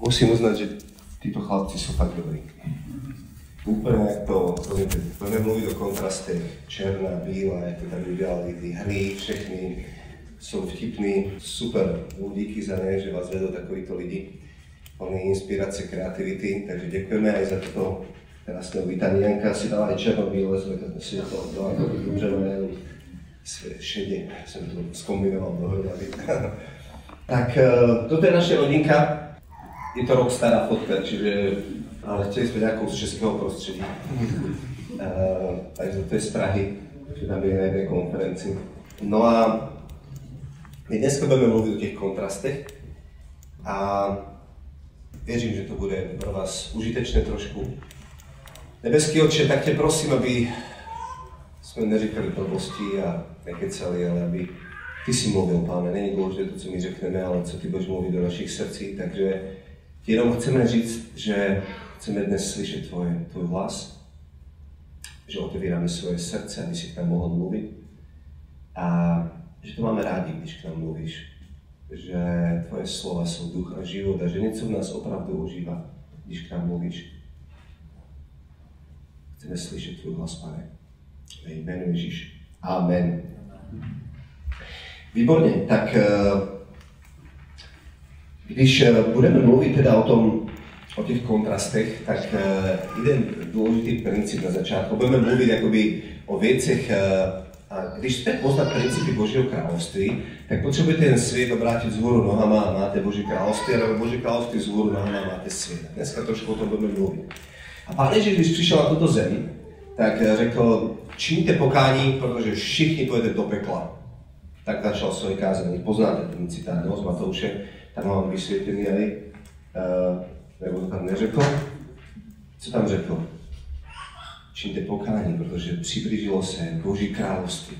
musím uznať, že títo chlapci sú fakt dobrí. Úplne jak to, budeme mluviť o kontraste černá, bíla, to tam vybrali, tí hry, všechny sú vtipní, super, díky za ne, že vás vedú takovýto lidi, plný inspirácie, kreativity, takže ďakujeme aj za toto krásne uvítanie. Janka si dala aj černo-bíle, si to dala dobře jméno, šedě, som to skombinoval dohromady. tak e, toto je naša rodinka, je to rok stará fotka, čiže ale chceli sme nejakou z českého prostredí. Uh, takže to je z Prahy, že tam je na jednej konferencii. No a my dnes budeme mluviť o tých kontrastech a věřím, že to bude pro vás užitečné trošku. Nebeský oče, tak tě prosím, aby jsme neříkali blbosti a nekecali, ale aby ty si mluvil, páne. Není dôležité to, co my řekneme, ale co ty budeš mluvit do našich srdcí. Takže jenom chceme říct, že chceme dnes slyšet tvoje, tvoj hlas, že otevíráme svoje srdce, aby si k nám mohol mluvit. A že to máme rádi, když k nám mluvíš. Že tvoje slova jsou duch a život a že něco v nás opravdu ožívá, když k nám mluvíš. Chceme slyšet tvůj hlas, pane. Ve jménu Ježíš. Amen. Výborně, tak eh, když eh, budeme mluvit teda o tom, o těch kontrastech, tak eh, jeden důležitý princip na začátku. Budeme mluvit jakoby o věcech, a když chcete poznat principy Božího království, tak potřebujete ten svět obrátit vzhůru nohama a máte Boží království, ale Boží království vzhůru nohama a máte svět. Dneska trošku o tom budeme mluvit. A pán Ježíš, když přišel na tuto zem, tak řekl, čiňte pokání, protože všichni pojete do pekla tak začal svoje kázanie. Poznáte ten citát z Matouše, tam mám vysvětlený aj, uh, nebo to tam neřekl. Co tam řekl? Čiňte pokání, protože přiblížilo se Boží království.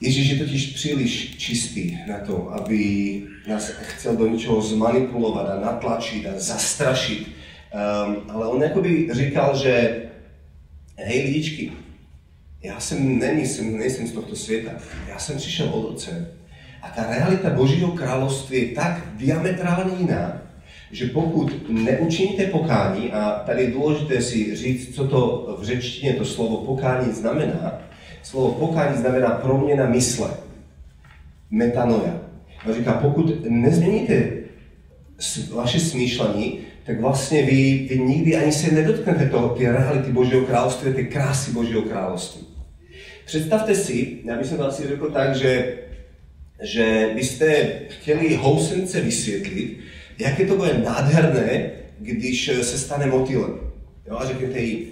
Ježíš je totiž příliš čistý na to, aby nás chcel do ničoho zmanipulovat a natlačit a zastrašit. Um, ale on jakoby říkal, že hej lidičky, já jsem nemyslím, nejsem z tohto světa. Já jsem přišel od Otce. A ta realita Božího království je tak diametrálně jiná, že pokud neučiníte pokání, a tady je důležité si říct, co to v řečtině to slovo pokání znamená, slovo pokání znamená proměna mysle, metanoja. A říká, pokud nezměníte vaše smýšlení, tak vlastně vy, vy nikdy ani se nedotknete toho, ty reality Božího království, ty krásy Božího království. Představte si, já bych to asi řekl tak, že, že byste chtěli housence vysvětlit, jaké to bude nádherné, když se stane motýlem. Jo, a řeknete jí,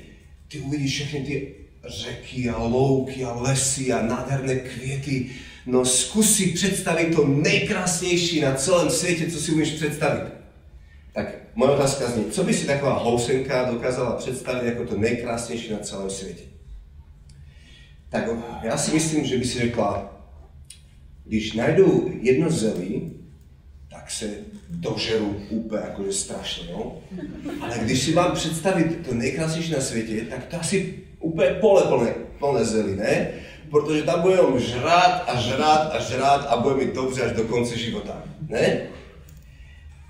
ty uvidíš všechny ty řeky a louky a lesy a nádherné květy. No zkus si představit to nejkrásnější na celém světě, co si umíš představit. Tak moje otázka zní, co by si taková housenka dokázala představit jako to nejkrásnější na celém světě? tak já si myslím, že by si řekla, když najdou jedno zelí, tak se dožeru úplně jakože strašně, no. Ale když si mám představit to nejkrásnější na světě, tak to asi úplně pole plné, plné zelí, ne? Protože tam budeme žrát a žrát a žrát a budeme mít dobře až do konce života, ne?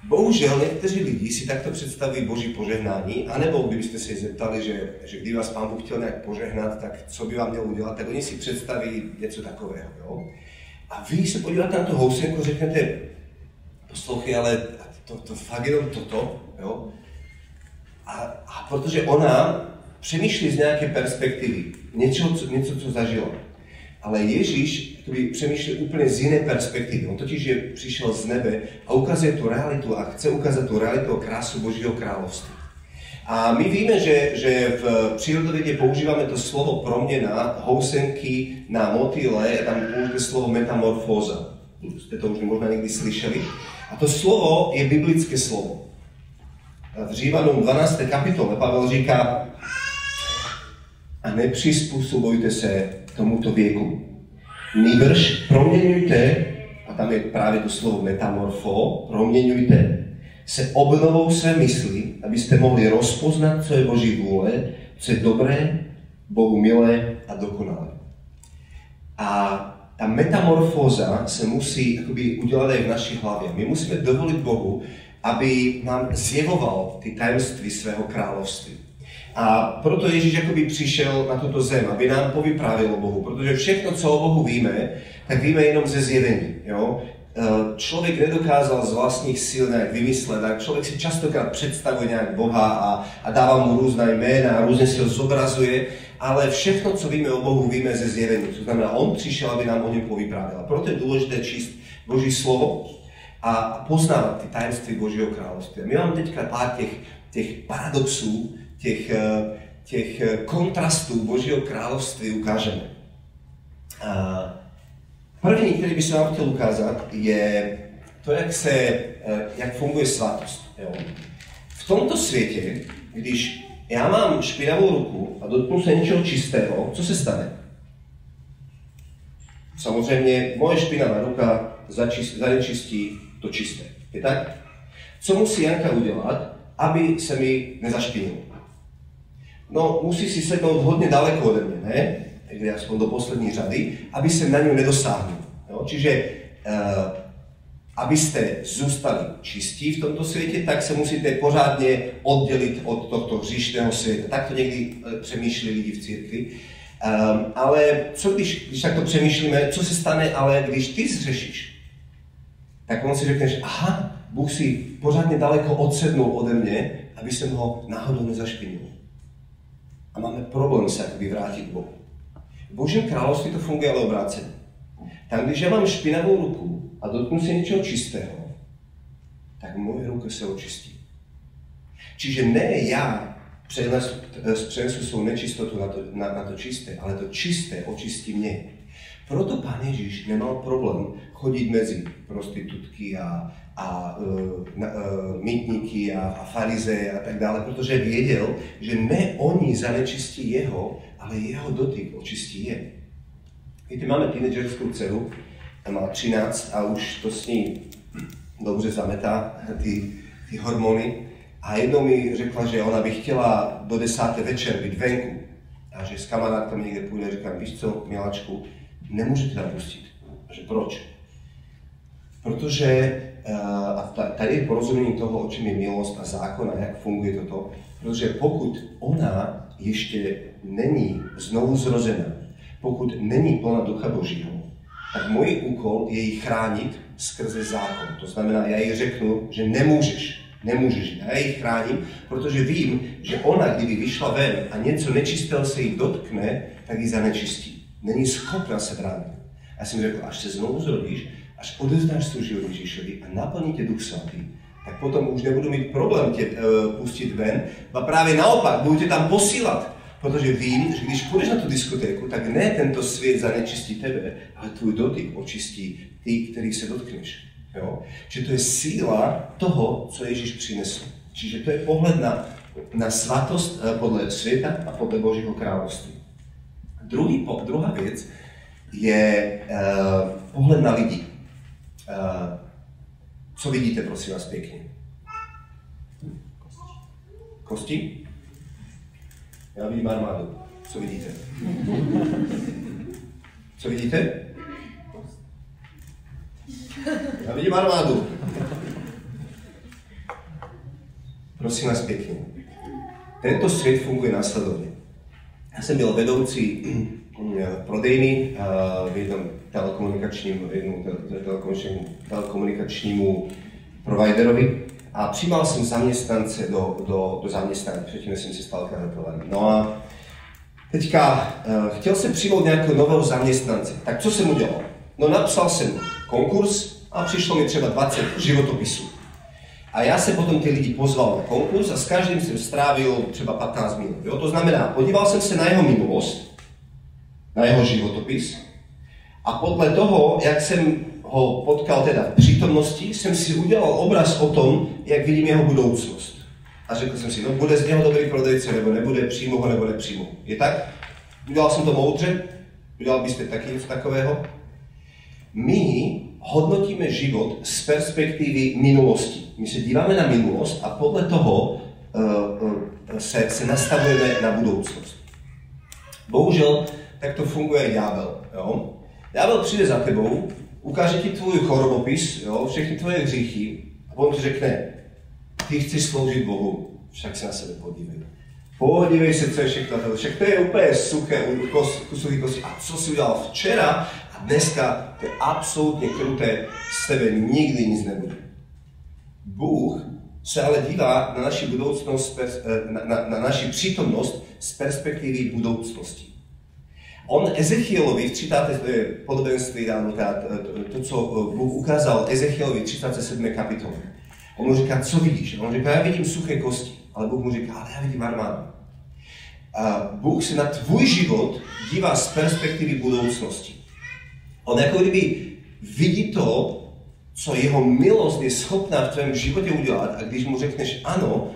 Bohužel někteří lidi si takto představí Boží požehnání, anebo kdybyste se zeptali, že, že kdy vás Pán Bůh chtěl nějak požehnat, tak co by vám měl udělat, tak oni si představí něco takového. Jo? A vy se podíváte na tu housenku a řeknete, poslouchej, ale to, to fakt jenom toto, jo? A, a protože ona přemýšlí z nějaké perspektivy, něco, co, něco, co zažila. Ale Ježíš ktorý přemýšlí úplne z jiné perspektívy. On totiž je, přišel z nebe a ukazuje tu realitu a chce ukázať tú realitu a krásu Božího kráľovstva. A my víme, že, že v prírodovede používame to slovo promena, housenky na motýle, tam použijeme slovo metamorfóza. Ste to už možno niekdy slyšeli. A to slovo je biblické slovo. V Římanom 12. kapitole Pavel říká, a nepřizpůsobujte se tomuto věku, Nýbrž proměňujte, a tam je právě to slovo metamorfo, proměňujte se obnovou své mysli, abyste mohli rozpoznat, co je Boží vůle, co je dobré, Bohu milé a dokonalé. A ta metamorfóza se musí akoby udělat aj v naší hlavě. My musíme dovolit Bohu, aby nám zjevoval ty tajemství svého kráľovství. A proto Ježíš akoby přišel na tuto zem, aby nám povyprávil o Bohu, protože všechno, co o Bohu víme, tak víme jenom ze zjevení. Jo? E, člověk nedokázal z vlastních sil nějak vymyslet, tak člověk si častokrát představuje nějak Boha a, a dává mu různá jména a různě si ho zobrazuje, ale všechno, co víme o Bohu, víme ze zjevení. To znamená, on přišel, aby nám o něm povyprávil. A proto je důležité číst Boží slovo a poznávat ty tajemství Božího království. My máme teďka pár těch, těch paradoxů, těch, eh, těch eh, kontrastů Božího království ukážeme. A první, který by se vám chtěl ukázat, je to, jak, se, eh, jak funguje svatost. Jo? V tomto světě, když já mám špinavou ruku a dotknu se něčeho čistého, co se stane? Samozřejmě moje špinavá ruka zanečistí to čisté. Je tak? Co musí Janka udělat, aby se mi nezašpinil? No, musí si sednout hodně daleko ode mě, ne? Někde aspoň do poslední řady, aby se na ňu nedosáhnul. Jo? Čiže uh, abyste zůstali čistí v tomto světě, tak se musíte pořádně oddělit od tohto hříšného světa. Tak to někdy uh, přemýšlí lidi v církvi. Um, ale co když, když takto přemýšlíme, co se stane, ale když ty zřešíš? Tak on si řekneš, aha, Bůh si pořádně daleko odsednul ode mě, aby jsem ho náhodou nezašpinil. A máme problém se vyvrátit Bohu. V Božím království to funguje ale obráceně. Tam, když já mám špinavou ruku a dotknu se něčeho čistého, tak moje ruka se očistí. Čiže ne já přenesu svou nečistotu na to, na, na to čisté, ale to čisté očistí mě. Proto pán Ježíš nemal problém chodit mezi prostitutky a, a uh, uh, mýtníky a, a farizeje a tak dále, protože věděl, že ne oni zanečistí jeho, ale jeho dotyk očistí je. Víte, máme teenagerskou dceru, má 13 a už to s ní dobře zametá, ty, ty hormony. A jednou mi řekla, že ona by chtěla do desáté večer být venku. A že s kamarádkami někde půjde, říkám, víš co, miláčku, nemůžete tam pustit. A že proč? Protože uh, a tady je porozumění toho, o čem je milost a zákon a jak funguje toto, protože pokud ona ještě není znovu zrozená, pokud není plná Ducha Božího, tak můj úkol je ji chránit skrze zákon. To znamená, já jí řeknu, že nemůžeš, nemůžeš, já ji chráním, protože vím, že ona, kdyby vyšla ven a něco nečistého se jí dotkne, tak ji zanečistí. Není schopna se bránit. Já jsem řekl, až se znovu zrodíš, až odezdáš svůj život Ježíšovi a naplní tě Duch Svatý, tak potom už nebudu mít problém tě uh, pustit ven, a právě naopak, budu tě tam posílat. Protože vím, že když půjdeš na tu diskotéku, tak ne tento svět zanečistí tebe, ale tvůj dotyk očistí ty, který se dotkneš. Jo? Že to je síla toho, co Ježíš přinesl. Čiže to je pohled na, na svatost uh, podle světa a podle Božího království. Druhý, druhá věc je uh, pohled na lidi. Uh, co vidíte, prosím vás, pěkně? Kosti? Já vidím armádu. Co vidíte? Co vidíte? Já vidím armádu. Prosím vás pěkně. Tento svět funguje následovně. Já jsem byl vedoucí prodejny v jednom telekomunikačním, jednom telekomunikačnímu providerovi a přijímal jsem zaměstnance do, do, do zaměstnání, předtím jsem se stal kreditovaný. No a teďka uh, chtěl jsem přijmout nějakého nového zaměstnance. Tak co jsem udělal? No napsal jsem konkurs a přišlo mi třeba 20 životopisů. A já se potom ty lidi pozval na konkurs a s každým jsem strávil třeba 15 minut. Jo? To znamená, podíval jsem se na jeho minulost, na jeho životopis a podle toho, jak jsem ho potkal teda v přítomnosti, jsem si udělal obraz o tom, jak vidím jeho budoucnost. A řekl jsem si, no bude z něho dobrý prodejce, nebo nebude, přímo ho, nebo nepřímo. Je tak? Udělal jsem to moudře? Udělal byste taky něco takového? My hodnotíme život z perspektivy minulosti. My se díváme na minulost a podle toho uh, uh, se, se nastavujeme na budoucnost. Bohužel, tak to funguje ďábel. Jo? Ďábel přijde za tebou ukáže ti tvůj chorobopis, jo, všechny tvoje hříchy a on ti řekne, ty chceš sloužit Bohu, však se na sebe podívej. Podívej se, co je všechno, však to je úplně suché, kusový kosti. A co si udělal včera a dneska, to je absolutně kruté, z tebe nikdy nic nebude. Bůh se ale dívá na naši budoucnost, eh, na, na, na naši přítomnost z perspektivy budoucnosti. On Ezechielovi v 30. podobenství, ano, to, to, co Bůh ukázal Ezechielovi v 37. kapitole. On mu říká, co vidíš? On říká, já vidím suché kosti. Ale Bůh mu říká, ale já vidím armádu. A Bůh se na tvůj život dívá z perspektivy budoucnosti. On jako kdyby vidí to, co jeho milost je schopná v tvém životě udělat a když mu řekneš ano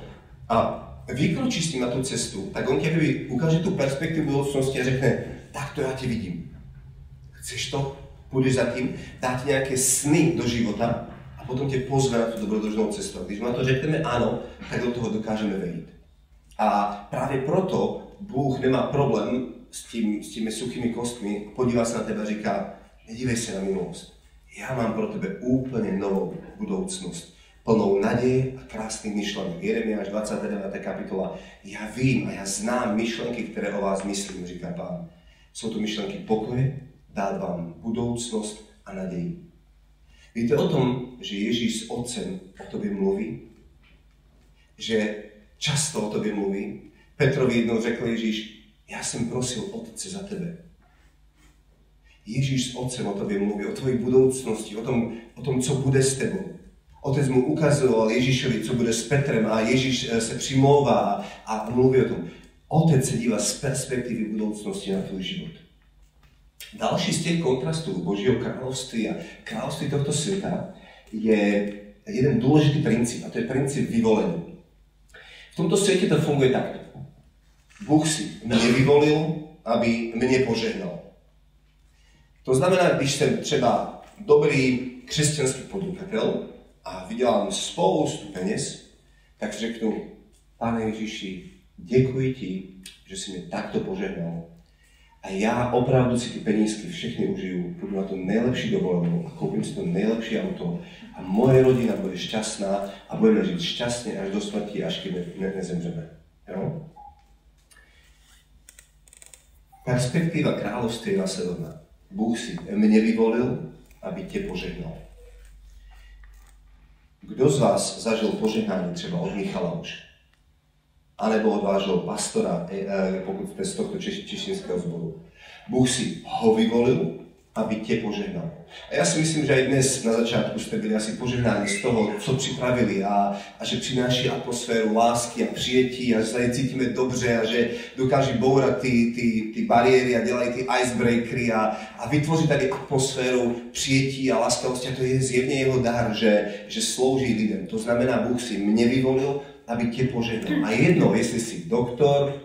a vykročíš s tím na tu cestu, tak on tě ukáže tu perspektivu budoucnosti a řekne, tak to já tě vidím. Chceš to? Půjdeš za tím? Dá ti nějaké sny do života a potom tě pozve na tu dobrodružnou cestu. Když mu na to řekneme ano, tak do toho dokážeme vejít. A právě proto Bůh nemá problém s, tím, s těmi suchými kostmi, podívá se na tebe a říká, nedívej se na minulost. Já mám pro tebe úplně novou budoucnost plnou naděje a krásných myšlenek. Jeremiáš 29. kapitola. Já vím a já znám myšlenky, které o vás myslím, říká pán. Jsou to myšlenky pokoje, dát vám budoucnost a naději. Víte o tom, že Ježíš s Otcem o tobě mluví? Že často o tobě mluví? Petrovi jednou řekl Ježíš, já jsem prosil Otce za tebe. Ježíš s Otcem o tobě mluví, o tvoji budoucnosti, o tom, o tom, co bude s tebou. Otec mu ukazoval Ježíšovi, co bude s Petrem a Ježíš eh, se přimlouvá a mluví o tom. Otec se dívá z perspektivy budoucnosti na tvůj život. Další z těch kontrastů Božího království a království tohto světa je jeden důležitý princip a to je princip vyvolení. V tomto světě to funguje takto. Bůh si mě vyvolil, aby mě požehnal. To znamená, když jsem třeba dobrý křesťanský podnikatel a vydělám spoustu peněz, tak řeknu, pane Ježíši, děkuji ti, že si mě takto požehnal. A já opravdu si ty penízky všechny užiju, půjdu na to nejlepší dovolenou a koupím si to nejlepší auto a moje rodina bude šťastná a budeme žít šťastně až do smrti, až když ne, ne, nezemřeme. Jo? Perspektíva království je nasledovná. Bůh si mě vyvolil, aby tě požehnal. Kdo z vás zažil požehnání třeba od Michala už? Anebo od vášho pastora, e, e, pokud jste z tohto češtinského zboru. Bůh si ho vyvolil, aby tě požehnal. A já si myslím, že i dnes na začátku jste byli asi požehnáni z toho, co připravili a, a že přináší atmosféru lásky a přijetí a že se cítíme dobře a že dokáží bourat ty, ty, ty bariéry a dělají ty icebreakery a, a vytvořit tady atmosféru přijetí a láskavosti. A to je zjevně jeho dar, že, že slouží lidem. To znamená, Bůh si mě vyvolil, aby tě požehnal. A jedno, jestli jsi doktor,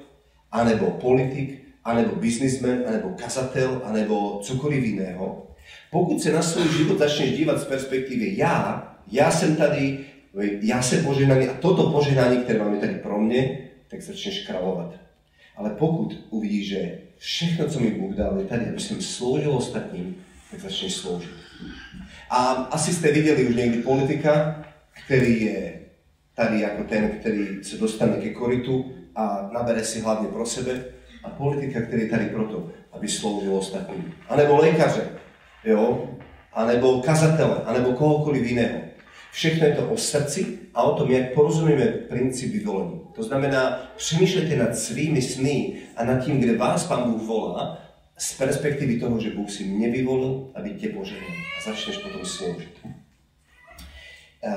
anebo politik, anebo biznismen, anebo kazatel, anebo cokoliv jiného, pokud se na svůj život začneš dívat z perspektivy já, já jsem tady, já jsem požehnaný a toto požehnání, které máme tady pro mě, tak začneš královat. Ale pokud uvidíš, že všechno, co mi Bůh dal, je tady, aby jsem sloužil ostatním, tak začneš sloužit. A asi jste viděli už někdy politika, který je tady jako ten, který se dostane ke koritu a nabere si hlavně pro sebe a politika, který je tady proto, aby sloužil ostatním. A nebo lékaře, jo? A nebo kazatele, a nebo kohokoliv jiného. Všechno je to o srdci a o tom, jak porozumíme princip vyvolení. To znamená, přemýšlejte nad svými sny a nad tím, kde vás Pán Bůh volá, z perspektivy toho, že Bůh si mě vyvolil, aby tě požehnal a začneš potom sloužit. Uh,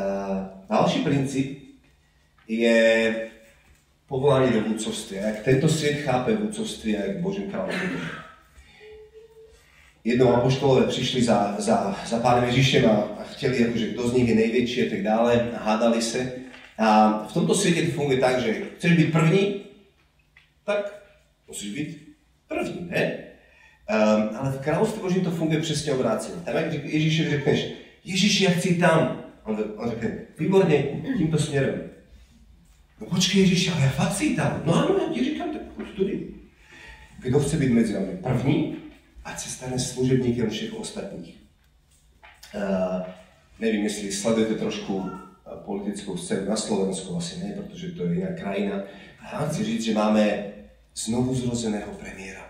další princip je povolání do vůdcovství. Jak tento svět chápe vůdcovství a jak Božím království. Jednou apoštolové přišli za, za, za pánem Ježíšem a, a chtěli, jakože kdo z nich je největší a tak dále, a hádali se. A v tomto světě to funguje tak, že chceš být první, tak musíš být první, ne? Um, ale v království Božím to funguje přesně obráceně. Tam, jak Ježíšovi řekneš, Ježíši, já chci tam. On, on řekne, výborně, tímto směrem. Počkej Ježíši, ale já fakt si tam. No ano, já ti říkám, tak pojď tudy. Kdo chce být mezi námi první, ať se stane služebníkem všech ostatních. Uh, nevím, jestli sledujete trošku politickou scénu na Slovensku, asi nie, pretože to je iná krajina. A ja chci říct, že máme znovu zrozeného premiéra.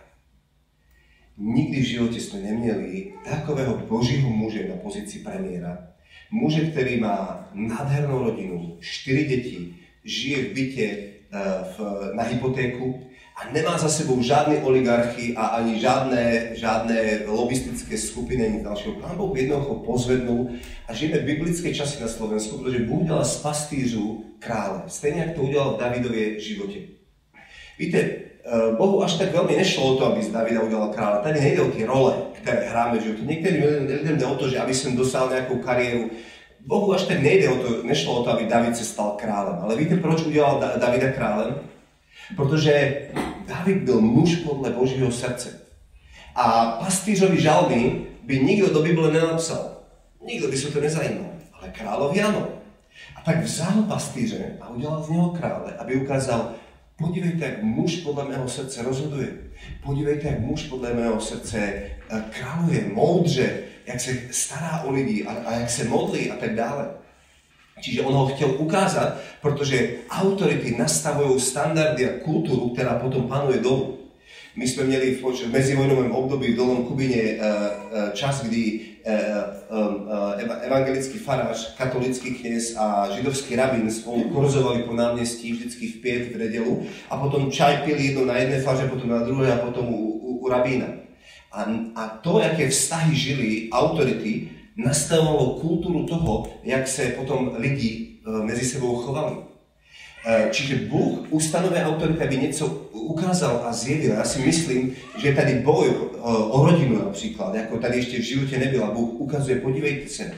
Nikdy v živote sme neměli takového božího muže na pozícii premiéra. Muže, ktorý má nádhernú rodinu, 4 deti, žije v byte eh, v, na hypotéku, a nemá za sebou žádné oligarchy a ani žádné, žádné lobistické skupiny, ani ďalšieho. Pán Boh jednoducho pozvednul a žijeme biblické časy na Slovensku, pretože Bůh dal z pastýřu krále. Stejne, ako to udělal v Davidovie živote. Víte, eh, Bohu až tak veľmi nešlo o to, aby z Davida udělal krále. Tady nejde o tie role, ktoré hráme v živote. Niektorým ľuďom o to, že aby som dosal nejakú kariéru. Bohu až tak nejde o to, nešlo o to, aby David se stal králem. Ale víte, proč udělal Davida králem? Protože David byl muž podle Božího srdce. A pastýřovi žalmy by nikdo do Bible nenapsal. Nikdo by se to nezajímal. Ale královi ano. A tak vzal pastýře a udělal z něho krále, aby ukázal, podívejte, jak muž podle mého srdce rozhoduje. Podívejte, jak muž podle mého srdce eh, králuje moudře, jak se stará o lidi a, a jak se modlí a tak dále. Čiže on ho chtěl ukázat, protože autority nastavují standardy a kulturu, která potom panuje dolu. My jsme měli v mezivojnovém období v Dolnom Kubine eh, eh, čas, kdy eh, evangelický farář, katolický kněz a židovský rabín spolu kurzovali po náměstí vždycky v pět v nedělu a potom čaj pili jedno na jedné faře, potom na druhé a potom u, u, u rabína. A, a to, jaké vztahy žili autority, nastavovalo kultúru toho, jak sa potom lidi e, medzi sebou chovali. E, čiže Bůh ustanovuje autorita, aby něco ukázal a zjevil. Já si myslím, že tady boj e, o rodinu například, jako tady ještě v životě nebyla, Bůh ukazuje, podívejte se,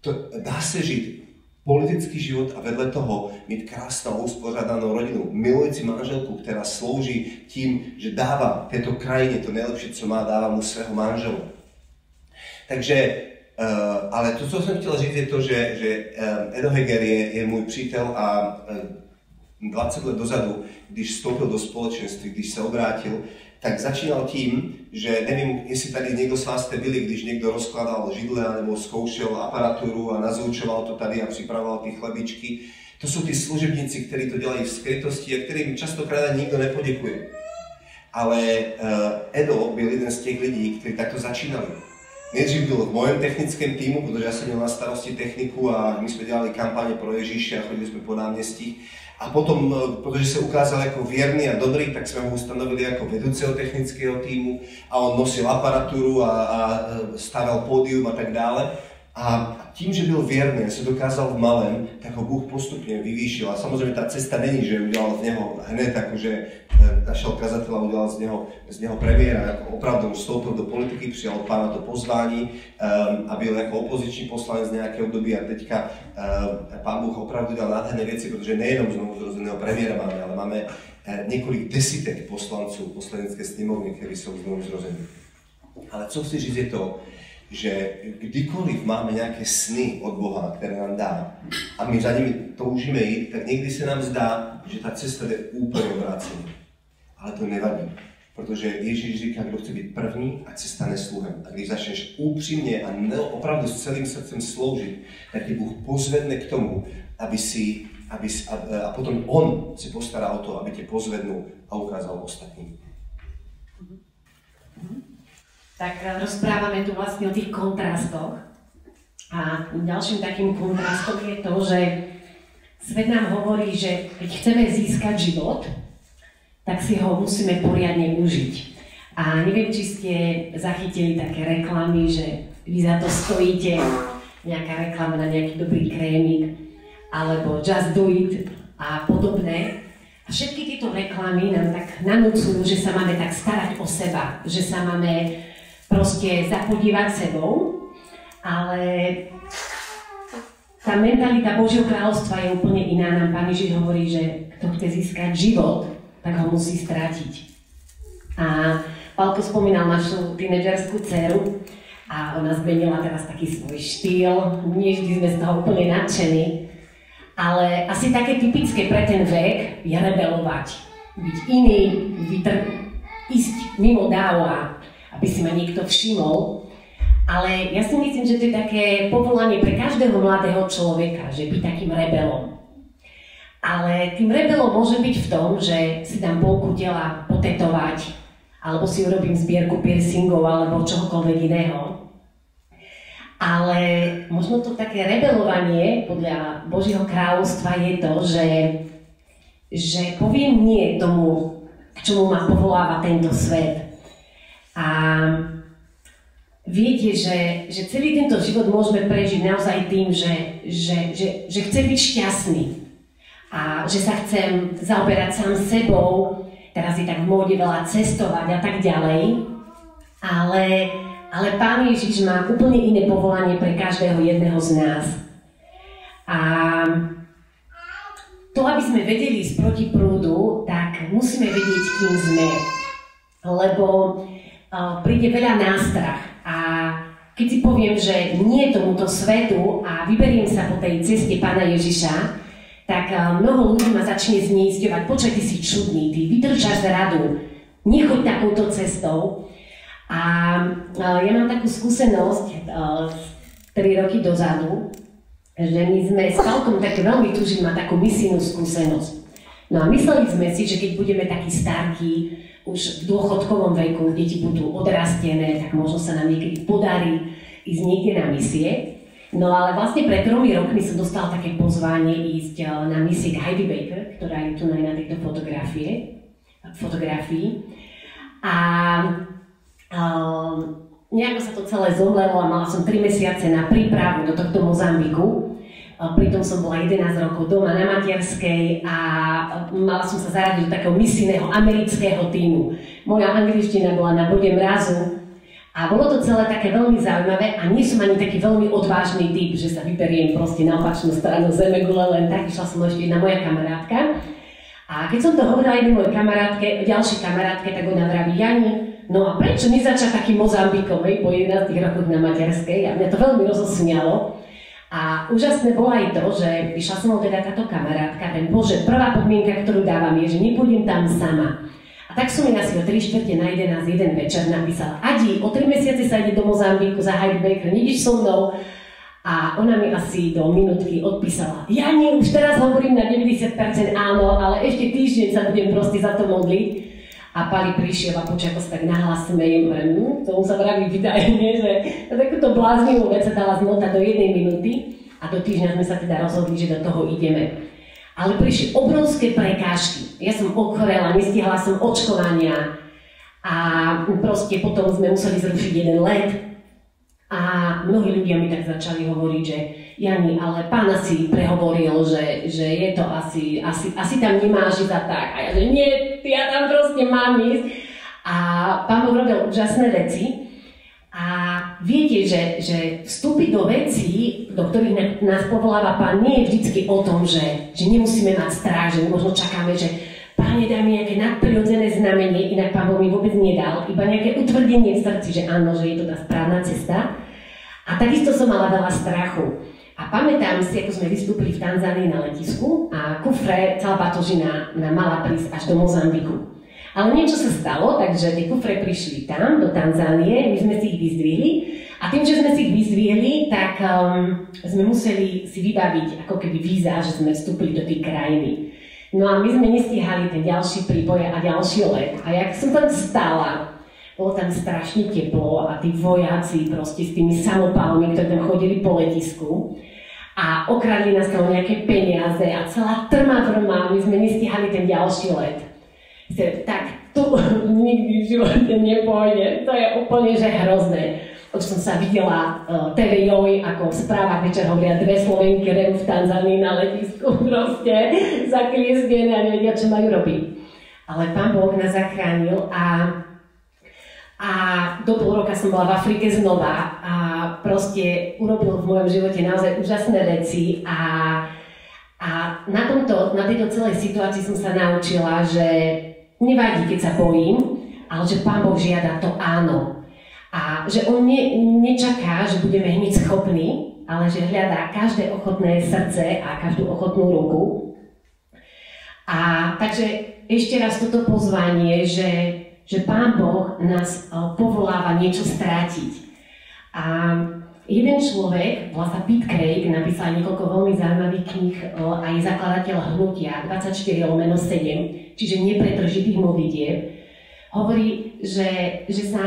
to, dá se žít politický život a vedle toho mít krásnou uspořádanou rodinu, milující manželku, která slouží tím, že dává této krajině to nejlepší, co má, dává mu svého manžela. Takže Uh, ale to, co jsem chtěl říct, je to, že, že um, Edo Heger je, je můj přítel a um, 20 let dozadu, když vstoupil do společenství, když se obrátil, tak začínal tím, že nevím, jestli tady někdo z vás jste byli, když někdo rozkladal židle nebo zkoušel aparaturu a nazvučoval to tady a připravoval ty chlebičky. To jsou ty služebníci, kteří to dělají v skrytosti a kterým častokrát nikdo nepoděkuje. Ale uh, Edo byl jeden z těch lidí, kteří takto začínali nejdřív byl v mojom technickém týmu, protože já jsem měl na starosti techniku a my jsme dělali kampaně pro Ježíše a chodili jsme po náměstích. A potom, eh, protože se ukázal jako věrný a dobrý, tak jsme ho ustanovili jako vedoucího technického týmu a on nosil aparaturu a, a eh, stavěl pódium a tak dále. A tím, že byl věrný, se dokázal v malém, tak ho Bůh postupně vyvýšil. A samozřejmě ta cesta není, že udělal z něho hned jakože eh, našel kazatel a udělal z něho, z něho premiéra. Jako opravdu vstoupil do politiky, přijal od pána to pozvání um, a byl jako opoziční poslanec nějaké období a teďka um, pán Bůh opravdu dělal nádherné věci, protože nejenom znovu zrozeného premiéra máme, ale máme uh, několik desítek poslanců poslanecké sněmovny, kteří jsou znovu zrození. Ale co chci říct je to, že kdykoliv máme nějaké sny od Boha, které nám dá, a my za nimi toužíme jít, tak někdy se nám zdá, že ta cesta jde úplně obráceně. Ale to nevadí, protože Ježíš říká, kdo chce být první, ať se stane sluhem. A když začneš upřímně a opravdu s celým srdcem sloužit, tak tě Bůh pozvedne k tomu, aby si, aby, a, a potom On se postará o to, aby tě pozvednul a ukázal ostatním. Tak eh, rozprávame tu vlastne o tých kontrastoch. A ďalším takým kontrastom je to, že svet nám hovorí, že keď chceme získať život, tak si ho musíme poriadne užiť. A neviem, či ste zachytili také reklamy, že vy za to stojíte, nejaká reklama na nejaký dobrý krémik, alebo just do it a podobné. A všetky tieto reklamy nám tak nanúcujú, že sa máme tak starať o seba, že sa máme proste zapodívať sebou, ale tá mentalita Božieho kráľovstva je úplne iná. Nám Pán Ježiš hovorí, že kto chce získať život, tak ho musí strátiť. A Pálko spomínal našu tínedžerskú dceru a ona zmenila teraz taký svoj štýl. Nie vždy sme z toho úplne nadšení, ale asi také typické pre ten vek je rebelovať. Byť iný, vytr- ísť mimo dáva, aby si ma niekto všimol. Ale ja si myslím, že to je také povolanie pre každého mladého človeka, že byť takým rebelom. Ale tým rebelom môže byť v tom, že si dám polku tela potetovať, alebo si urobím zbierku piercingov, alebo čohokoľvek iného. Ale možno to také rebelovanie podľa Božieho kráľovstva je to, že, že poviem nie tomu, k čomu ma povoláva tento svet. A viete, že, že celý tento život môžeme prežiť naozaj tým, že, že, že, že chcem byť šťastný a že sa chcem zaoberať sám sebou, teraz je tak v móde veľa cestovať a tak ďalej, ale, ale Pán Ježiš má úplne iné povolanie pre každého jedného z nás. A to, aby sme vedeli ísť proti prúdu, tak musíme vedieť, kým sme. Lebo príde veľa nástrach a keď si poviem, že nie tomuto svetu a vyberiem sa po tej ceste Pána Ježiša, tak mnoho ľudí ma začne zneisťovať, počkaj, ty si čudný, ty vydržáš radu, nechoď takouto cestou. A ja mám takú skúsenosť 3 eh, roky dozadu, že my sme s Falkom také veľmi tužili mať takú misijnú skúsenosť. No a mysleli sme si, že keď budeme takí starky, už v dôchodkovom veku deti budú odrastené, tak možno sa nám niekedy podarí ísť niekde na misie. No ale vlastne pred tromi rokmi som dostala také pozvanie ísť eh, na misie k Heidi Baker, ktorá je tu na tejto fotografie, fotografii. A um, nejako sa to celé zomlelo a mala som 3 mesiace na prípravu do tohto Mozambiku. Pritom som bola 11 rokov doma na materskej a mala som sa zaradiť do takého misijného amerického týmu. Moja angličtina bola na bode mrazu a bolo to celé také veľmi zaujímavé a nie som ani taký veľmi odvážny typ, že sa vyberiem proste na opačnú stranu zeme gule, len tak išla som ešte jedna moja kamarátka. A keď som to hovorila jednej mojej kamarátke, ďalšej kamarátke, tak ona vraví, Jani, no a prečo nezačať takým Mozambikom, po 11 rokoch na materskej? A mňa to veľmi rozosmialo. A úžasné bolo aj to, že išla som mnou teda táto kamarátka, ten bože, prvá podmienka, ktorú dávam je, že nepôjdem tam sama. A tak som mi asi o 3 čtvrte na 11 jeden večer napísala, Adi, o 3 mesiace sa ide do Mozambiku za Heidi Baker, nejdeš so mnou? A ona mi asi do minútky odpísala, ja nie, už teraz hovorím na 90% áno, ale ešte týždeň sa budem proste za to modliť. A Pali prišiel a počal, ako sa tak nahlas smejem, hm, tomu sa vraví vydajne, že takúto bláznivú vec sa dala zmotať do jednej minúty a do týždňa sme sa teda rozhodli, že do toho ideme. Ale prišli obrovské prekážky. Ja som ochorela, nestihala som očkovania a proste potom sme museli zrušiť jeden let. A mnohí ľudia mi tak začali hovoriť, že Jani, ale pán si prehovoril, že, že je to asi, asi, asi tam nemáš ísť a tak. A ja, že nie, ja tam proste mám ísť. A pán Boh robil úžasné veci. A viete, že, že vstúpiť do vecí, do ktorých nás povoláva pán, nie je vždy o tom, že, že nemusíme mať strach, že možno čakáme, že Pane, daj mi nejaké nadprirodzené znamenie, inak Pán Boh mi vôbec nedal, iba nejaké utvrdenie v srdci, že áno, že je to tá správna cesta. A takisto som mala veľa strachu. A pamätám si, ako sme vystúpili v Tanzánii na letisku a kufre, celá batožina nám mala prísť až do Mozambiku. Ale niečo sa stalo, takže tie kufre prišli tam, do Tanzánie, my sme si ich vyzdvihli a tým, že sme si ich vyzdvihli, tak um, sme museli si vybaviť ako keby víza, že sme vstúpili do tej krajiny. No a my sme nestíhali ten ďalší príboj a ďalší let. A jak som tam stála, bolo tam strašne teplo a tí vojaci proste s tými samopálmi, ktorí tam chodili po letisku a okradli nás tam nejaké peniaze a celá trma vrma, my sme nestihali ten ďalší let. Tak tu nikdy v živote nepôjde, to je úplne že hrozné. Už som sa videla uh, TV Joj, ako v správach večer hovoria dve Slovenky revu v Tanzánii na letisku, proste zakliesdené a nevedia, čo majú robiť. Ale Pán Boh nás zachránil a a do pol roka som bola v Afrike znova a proste urobil v mojom živote naozaj úžasné veci a, a na, tomto, na tejto celej situácii som sa naučila, že nevadí, keď sa bojím, ale že Pán Boh žiada to áno. A že On ne, nečaká, že budeme hneď schopní, ale že hľadá každé ochotné srdce a každú ochotnú ruku. A takže ešte raz toto pozvanie, že že Pán Boh nás eh, povoláva niečo strátiť. A jeden človek, volá sa Pete Craig, napísal niekoľko veľmi zaujímavých kníh a je zakladateľ hnutia 24 lomeno 7, čiže nepretržitých modlitieb, hovorí, že, že sa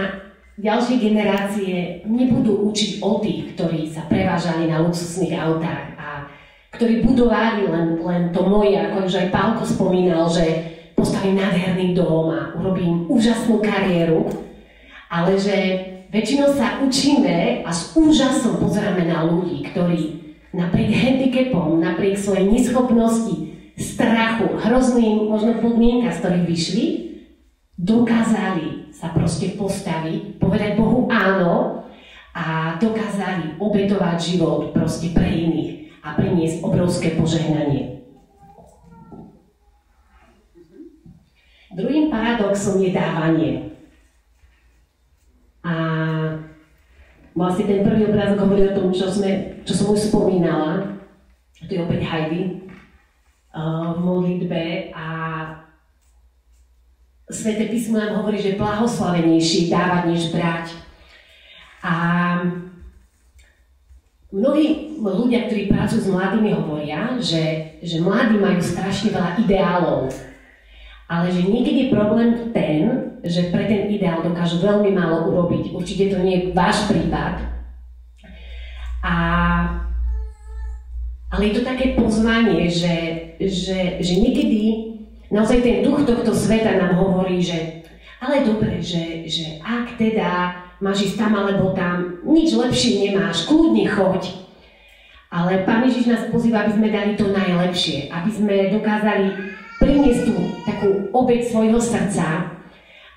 ďalšie generácie nebudú učiť o tých, ktorí sa prevážali na luxusných autách a ktorí budovali len, len to moje, ako už aj Pálko spomínal, že postavím nádherný dom a urobím úžasnú kariéru, ale že väčšinou sa učíme a s úžasom pozeráme na ľudí, ktorí napriek handicapom, napriek svojej neschopnosti, strachu, hrozným možno podmienka, z ktorých vyšli, dokázali sa proste postaviť, povedať Bohu áno a dokázali obetovať život proste pre iných a priniesť obrovské požehnanie. Druhým paradoxom je dávanie. A vlastne ten prvý obrázok hovorí o tom, čo, sme, čo som už spomínala. To je opäť Heidi uh, v modlitbe a Sveté písmo nám hovorí, že blahoslavenejšie dávať, než brať. A mnohí ľudia, ktorí pracujú s mladými, hovoria, že, že mladí majú strašne veľa ideálov. Ale že niekedy je problém ten, že pre ten ideál dokážu veľmi málo urobiť. Určite to nie je váš prípad. A, ale je to také pozvanie, že, že, že niekedy naozaj ten duch tohto sveta nám hovorí, že ale dobre, že, že ak teda máš ísť tam alebo tam, nič lepšie nemáš, kľudne choď. Ale Pán Ježiš nás pozýva, aby sme dali to najlepšie, aby sme dokázali priniesť tú takú obeď svojho srdca.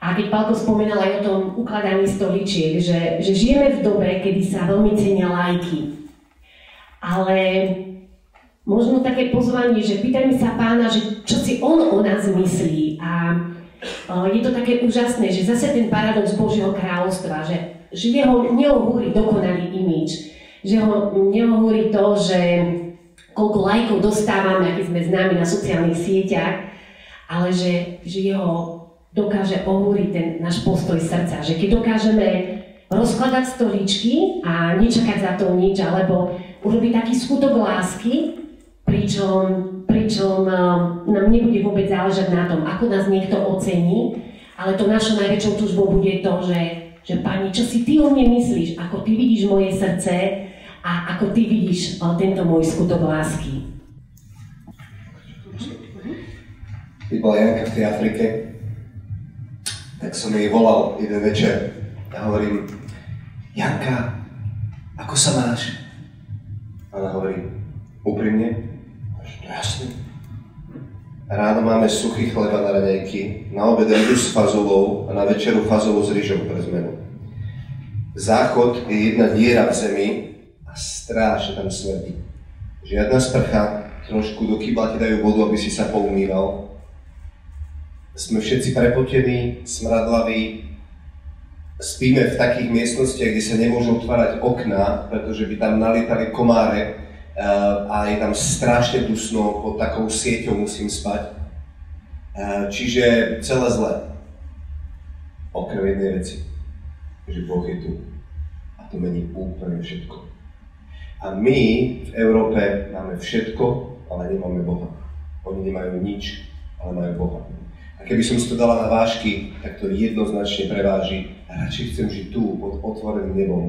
A keď Palko spomínal aj o tom ukladaní stoličiek, že, že žijeme v dobe, kedy sa veľmi cenia lajky. Ale možno také pozvanie, že pýtajme sa pána, že čo si on o nás myslí. A je to také úžasné, že zase ten paradox Božieho kráľovstva, že, že jeho neohúri dokonalý imič, že ho neohúri to, že koľko lajkov dostávame, aký sme známi na sociálnych sieťach, ale že, že jeho dokáže ohúriť ten náš postoj srdca. Že keď dokážeme rozkladať stoličky a nečakať za to nič, alebo urobiť taký skutok lásky, pričom, pričom eh, nám nebude vôbec záležať na tom, ako nás niekto ocení, ale to našou najväčšou túžbou bude to, že, že Pani, čo si Ty o mne myslíš, ako Ty vidíš moje srdce a ako Ty vidíš eh, tento môj skutok lásky. Keď bola Janka v tej Afrike, tak som jej volal jeden večer a hovorím, Janka, ako sa máš? A ona hovorí, úprimne, Jasne. Ráno máme suchý chleba na raňajky, na obed rybu s fazolou a na večeru fazolu s rýžou pre zmenu. Záchod je jedna diera v zemi a strášne tam smrdí. Žiadna sprcha, trošku do kýbla ti dajú vodu, aby si sa poumýval. Sme všetci prepotení, smradlaví, spíme v takých miestnostiach, kde sa nemôžu otvárať okná, pretože by tam nalietali komáre Eh, a je tam strašne dusno, pod takou sieťou musím spať. Eh, čiže celé zlé. Okrem jednej veci, že Boh je tu. A to mení úplne všetko. A my v Európe máme všetko, ale nemáme Boha. Oni nemajú nič, ale majú Boha. Keby som si to dala na vážky, tak to jednoznačne preváži. A radšej chcem žiť tu, pod otvoreným nebom,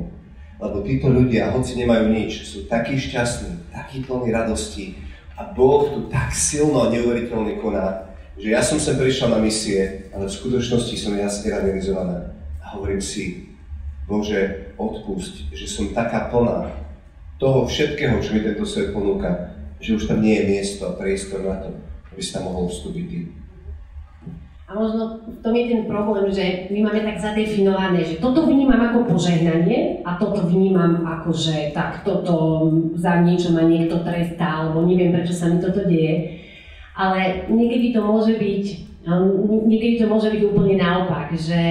lebo títo ľudia, hoci nemajú nič, sú takí šťastní, takí plní radosti a Boh tu tak silno a neuveriteľne koná, že ja som sem prišiel na misie, ale v skutočnosti som ja zrealizovaná. A hovorím si, Bože, odpusť, že som taká plná toho všetkého, čo mi tento svet ponúka, že už tam nie je miesto a priestor na to, aby si tam mohol vstúpiť ty. A možno v tom je ten problém, že my máme tak zadefinované, že toto vnímam ako požehnanie a toto vnímam ako, že tak toto za niečo ma niekto trestá, alebo neviem, prečo sa mi toto deje. Ale niekedy to môže byť, niekedy to môže byť úplne naopak, že,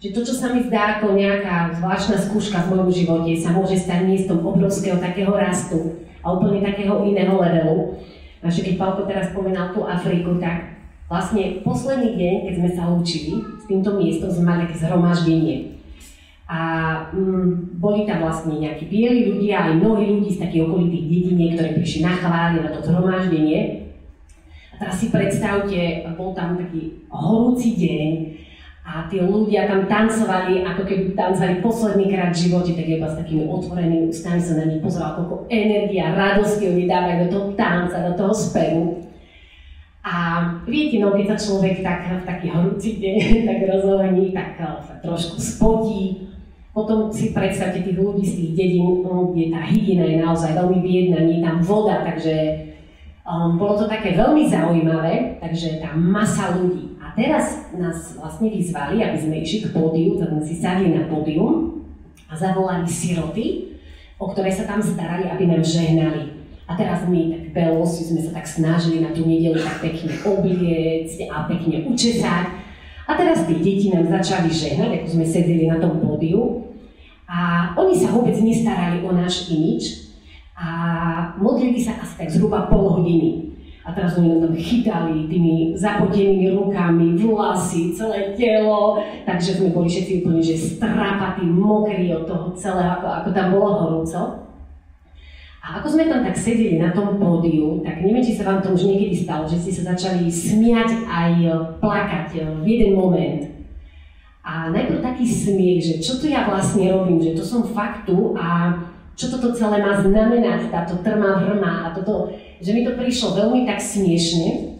že to, čo sa mi zdá ako nejaká zvláštna skúška v mojom živote, sa môže stať miestom obrovského takého rastu a úplne takého iného levelu. A keď Palko teraz spomínal tú Afriku, tak Vlastne posledný deň, keď sme sa učili, s týmto miestom sme mali také zhromaždenie. a mm, boli tam vlastne nejakí bieli ľudia, aj mnohí ľudí z takých okolitých dediniek, ktorí prišli na chváli, na to zhromaždenie. A teraz si predstavte, bol tam taký horúci deň a tí ľudia tam tancovali, ako keby tancovali posledný krát v živote, tak iba s takými otvorenými ústami sa na nich pozeral, koľko energie a radosti oni dávajú do toho tanca, do toho spevu. A viete, no keď sa človek tak v taký horúci deň tak rozohní, tak sa trošku spotí, potom si predstavte tých ľudí z tých dedín, no, kde tá hygiena je naozaj veľmi biedna, nie je tam voda, takže um, bolo to také veľmi zaujímavé, takže tá masa ľudí. A teraz nás vlastne vyzvali, aby sme išli k pódiu, tak sme si sadli na pódium a zavolali siroty, o ktoré sa tam starali, aby nám žehnali. A teraz my, tak belosi, sme sa tak snažili na tú nedelu tak pekne obliecť a pekne učesať. A teraz tie deti nám začali žehnať, ako sme sedeli na tom pódiu. A oni sa vôbec nestarali o náš imič a modlili sa asi tak zhruba pol hodiny. A teraz oni nám chytali tými zapotenými rukami, vlasy, celé telo, takže sme boli všetci úplne že strapatí, mokrí od toho celého, ako, ako tam bolo horúco. A ako sme tam tak sedeli na tom pódiu, tak neviem, či sa vám to už niekedy stalo, že ste sa začali smiať aj e, plakať e, v jeden moment. A najprv taký smiech, že čo tu ja vlastne robím, že to som faktu a čo toto celé má znamenať, táto trma vrma a toto, že mi to prišlo veľmi tak smiešne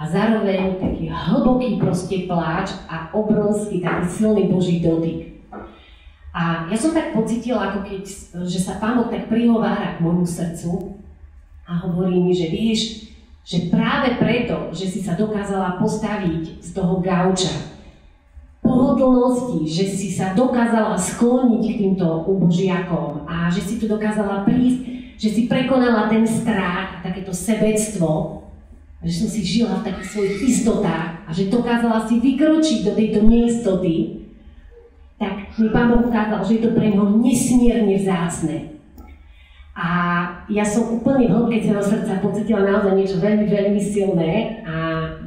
a zároveň taký hlboký proste pláč a obrovský taký silný Boží dotyk. A ja som tak pocitila, ako keď, že sa Pán Boh tak prihovára k môjmu srdcu a hovorí mi, že vieš, že práve preto, že si sa dokázala postaviť z toho gauča, pohodlnosti, že si sa dokázala skloniť k týmto ubožiakom a že si tu dokázala prísť, že si prekonala ten strach, takéto sebectvo, že som si žila v takých svojich istotách a že dokázala si vykročiť do tejto neistoty, tak mi Pán Boh ukázal, že je to pre neho nesmierne vzácne. A ja som úplne v hĺbke celého srdca pocitila naozaj niečo veľmi, veľmi silné a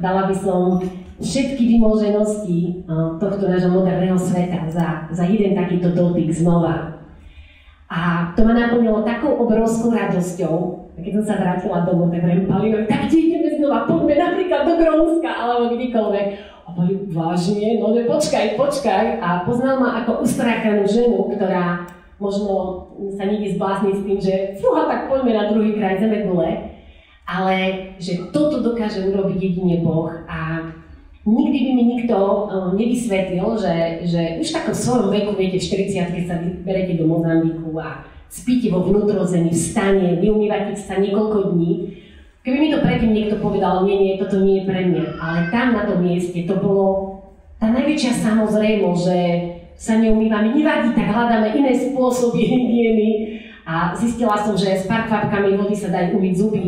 dala by som všetky vymoženosti tohto nášho moderného sveta za, za jeden takýto dotyk znova. A to ma naplnilo takou obrovskou radosťou, keď som sa vrátila domov, tak hovorím tak ideme znova, poďme napríklad do Grónska, alebo kdekoľvek. Boli vážne, no že počkaj, počkaj. A poznal ma ako ustrákanú ženu, ktorá možno sa nikdy zblázni s tým, že fúha, tak poďme na druhý kraj zeme gule. Ale že toto dokáže urobiť jedine Boh a nikdy by mi nikto um, nevysvetlil, že, že už v svojom veku, viete, v 40 keď sa vyberete do Mozambiku a spíte vo vnútrozemí, v stane, neumývate sa niekoľko dní, Keby mi to predtým niekto povedal, nie, nie, toto nie je pre mňa, ale tam na tom mieste to bolo tá najväčšia samozrejmosť, že sa neumývame, nevadí, tak hľadáme iné spôsoby hygieny a zistila som, že s pár kvapkami vody sa dajú umyť zuby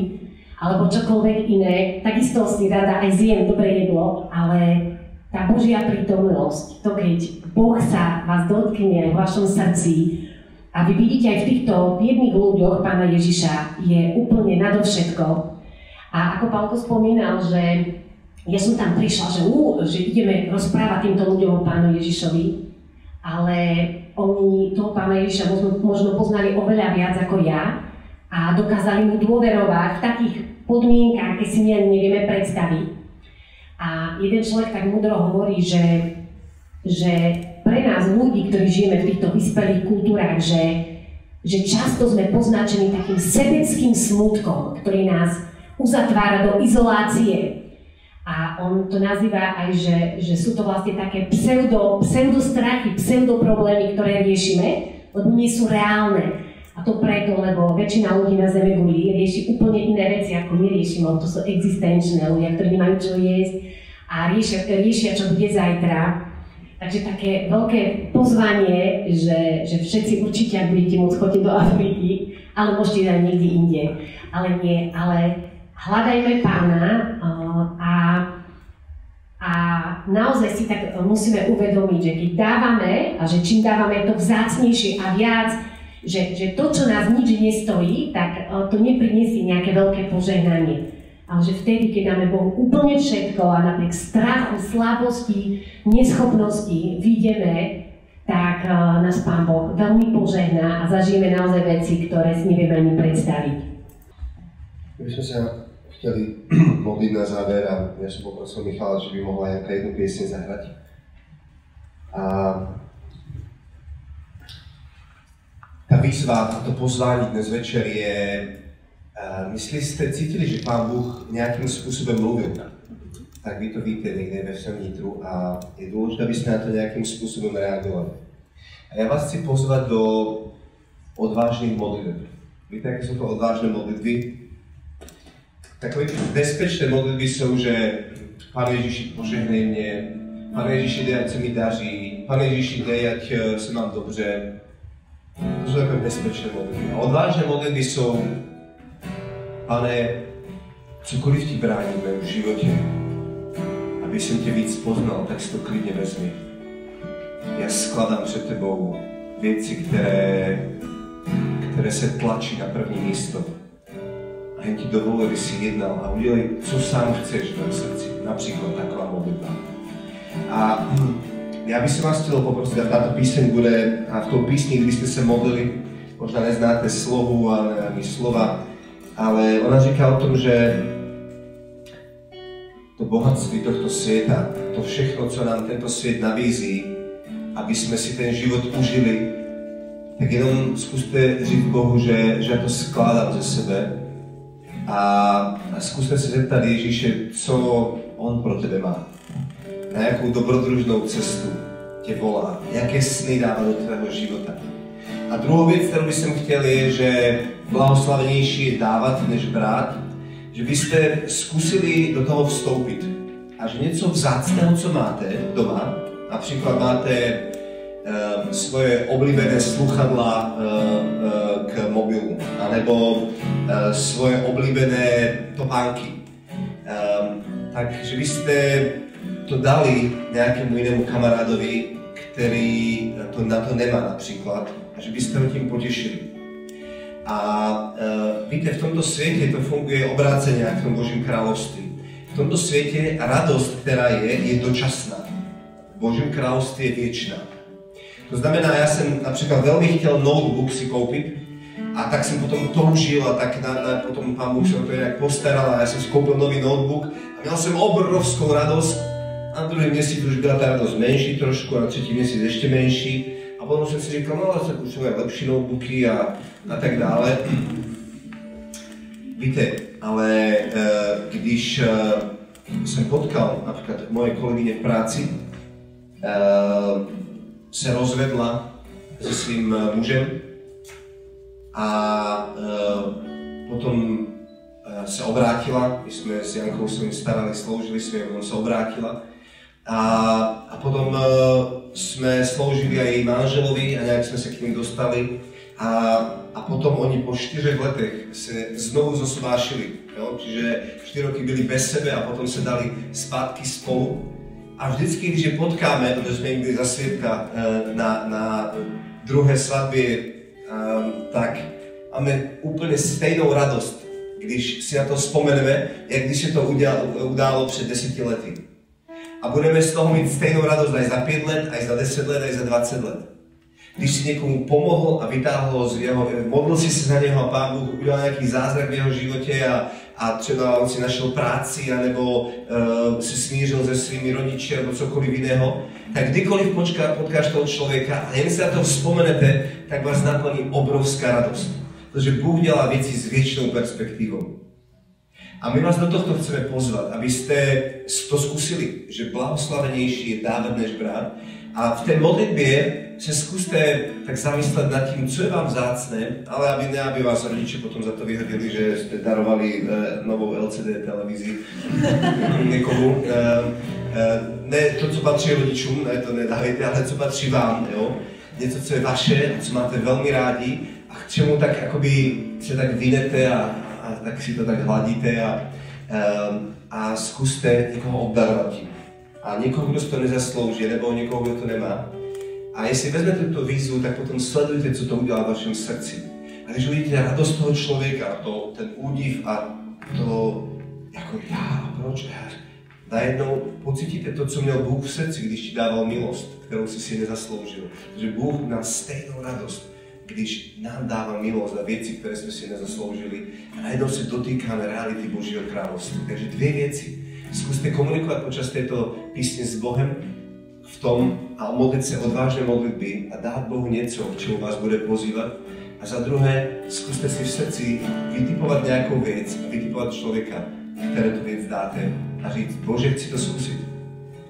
alebo čokoľvek iné, takisto si rada aj zjem dobré jedlo, ale tá Božia prítomnosť, to keď Boh sa vás dotkne v vašom srdci a vy vidíte aj v týchto biedných ľuďoch Pána Ježiša, je úplne nadovšetko. A ako Pálko spomínal, že ja som tam prišla, že, ú, že ideme rozprávať týmto ľuďom o pánu Ježišovi, ale oni toho pána Ježiša možno, poznali oveľa viac ako ja a dokázali mu dôverovať v takých podmienkach, keď si my nevieme predstaviť. A jeden človek tak mudro hovorí, že, že pre nás ľudí, ktorí žijeme v týchto vyspelých kultúrach, že, že často sme poznačení takým sebeckým smutkom, ktorý nás uzatvára do izolácie. A on to nazýva aj, že, že sú to vlastne také pseudo, pseudostrachy, pseudoproblémy, ktoré riešime, lebo nie sú reálne. A to preto, lebo väčšina ľudí na Zeme guli rieši úplne iné veci, ako my riešime. To sú existenčné ľudia, ktorí nemajú čo jesť a riešia, riešia čo bude zajtra. Takže také veľké pozvanie, že, že všetci určite, ak budete môcť chodiť do Afriky, ale môžete aj niekde inde. Ale nie, ale hľadajme pána a, a naozaj si tak musíme uvedomiť, že keď dávame a že čím dávame to vzácnejšie a viac, že, že to, čo nás nič nestojí, tak to nepriniesie nejaké veľké požehnanie. Ale že vtedy, keď dáme Bohu úplne všetko a napriek strachu, slabosti, neschopnosti, vidíme, tak uh, nás Pán Boh veľmi požehná a zažijeme naozaj veci, ktoré si nevieme ani predstaviť. My sme sa chceli modliť na záver a ja som poprosil Michala, že by mohla nejaká jednu piesne zahrať. A tá výzva, to pozvání dnes večer je, myslí ste, cítili, že Pán Boh nejakým spôsobom mluvil? Tak vy to víte niekde ve svém vnitru a je dôležité, aby ste na to nejakým spôsobom reagovali. A ja vás chci pozvať do odvážnych modlitev. Víte, aké sú to odvážne modlitby? Takové bezpečné modlitby sú, že Pane Ježiši, požehnej mne, Pane Ježiši, dej, ať sa mi daří, Pane Ježiši, dej, ať eh, sa mám dobře, to sú také bezpečné modlitby. A odvážne modlitby sú, pane, cokoliv ti brání v mém životě, aby jsem tě víc poznal, tak si to klidně vezmi. Já skladám před tebou věci, které, které se tlačí na první místo. A jen ti dovolí, aby si jednal a udělej, co sám chceš v tom srdci. Například taková modlitba. A ja by som vás chcel poprosiť, a táto píseň bude, a v tom písni, kdy ste sa modlili, možno neznáte slohu ani slova, ale ona říká o tom, že to bohatství tohto sveta, to všechno, co nám tento svět nabízí, aby jsme si ten život užili, tak jenom zkuste říct Bohu, že, že ja to skládám ze sebe a, skúste sa zeptat Ježíše, co On pro tebe má. Na jakou dobrodružnou cestu tě volá, jaké sny dává do tvého života. A druhou věc, kterou bych chtěl, je, že blahoslavenější je dávat, než brát, že byste zkusili do toho vstoupit. A že něco vzácného, co máte doma, například máte uh, svoje oblíbené sluchadla uh, uh, k mobilu, anebo svoje oblíbené topánky, um, tak že byste to dali nejakému inému kamarádovi, ktorý to, na to nemá napríklad, a že by ste ho tým potešili. A uh, víte, v tomto svete to funguje obrácenie v tom Božím kráľovství. V tomto svete radosť, ktorá je, je dočasná. V Božím kráľovství je viečná. To znamená, ja som napríklad veľmi chcel notebook si kúpiť, a tak som potom toužil a tak na, na, potom pán Boh sa to nejak postaral a ja som si kúpil nový notebook a mal som obrovskú radosť, na druhý mesiac už byla tá radosť menší trošku a na tretí mesiac ešte menší. A potom som si říkal, no ale sa už aj lepšie notebooky a, a tak dále. Víte, ale e, když e, jsem potkal napríklad moje kolegyne v práci, e, se rozvedla so svým mužem a e, potom sa obrátila, my sme s Jankou sa starali, sloužili sme, potom sa obrátila a, a potom uh, sme sloužili aj jej manželovi a nejak sme sa k ním dostali. A, a potom oni po 4 letech sa znovu zosobášili. Jo? Čiže 4 roky byli bez sebe a potom sa dali zpátky spolu. A vždycky, když je potkáme, protože sme im byli za svědka uh, na, na druhé svadbě, um, tak máme úplne stejnou radost, když si na to vzpomeneme, jak když se to událo před deseti lety a budeme z toho mít stejnou radost aj za 5 let, aj za 10 let, aj za 20 let. Když si někomu pomohl a vytáhl z jeho, modlil si se za něho a Pán Bůh udělal nějaký zázrak v jeho životě a, a třeba on si našel práci anebo uh, se smířil se svými rodiči nebo cokoliv jiného, tak kdykoliv počká, potkáš toho člověka a jen si na to vzpomenete, tak vás naplní obrovská radost. Protože Bůh dělá věci s věčnou perspektivou. A my vás do tohto chceme pozvať, aby ste to skúsili, že blahoslavenejší je dávať než brát. A v tej modlitbě se skúste tak zamyslet nad tím, co je vám vzácné, ale aby ne, aby vás rodiče potom za to vyhodili, že ste darovali e, novou LCD televízi někomu. E, e, ne to, co patří rodičům, ne, to nedávajte, ale co patří vám, jo. Něco, co je vaše, co máte velmi rádi a k čemu tak akoby se tak vynete a, a tak si to tak hladíte a, um, a zkuste někoho obdarovat tím. A někoho, kdo si to nezaslouží, nebo někoho, kdo to nemá. A jestli vezmete tu výzvu, tak potom sledujte, co to udělá v vašem srdci. A když uvidíte radost toho člověka, to, ten údiv a to, jako já, proč já, najednou pocítite to, co měl Bůh v srdci, když ti dával milost, kterou si si nezasloužil. Že Bůh má stejnou radost, když nám dává milost a věci, které jsme si nezasloužili. A najednou se dotýkáme reality Božího království. Takže dvě věci. Zkuste komunikovat počas této písně s Bohem v tom a modlit se odvážné modlitby a dát Bohu něco, k čemu vás bude pozývat. A za druhé, zkuste si v srdci vytipovat nějakou věc a vytipovat člověka, které tu věc dáte a říct, Bože, chci to zkusit.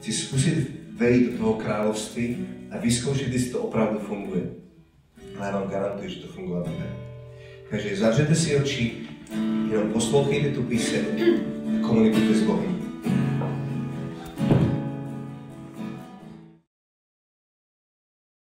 Chci zkusit vejít do toho království a vyzkoušet, jestli to opravdu funguje. Ale já vám garantuji, že to fungovat bude. Takže zavřete si oči, jenom poslouchejte tu píseň a komunikujte s Bohem.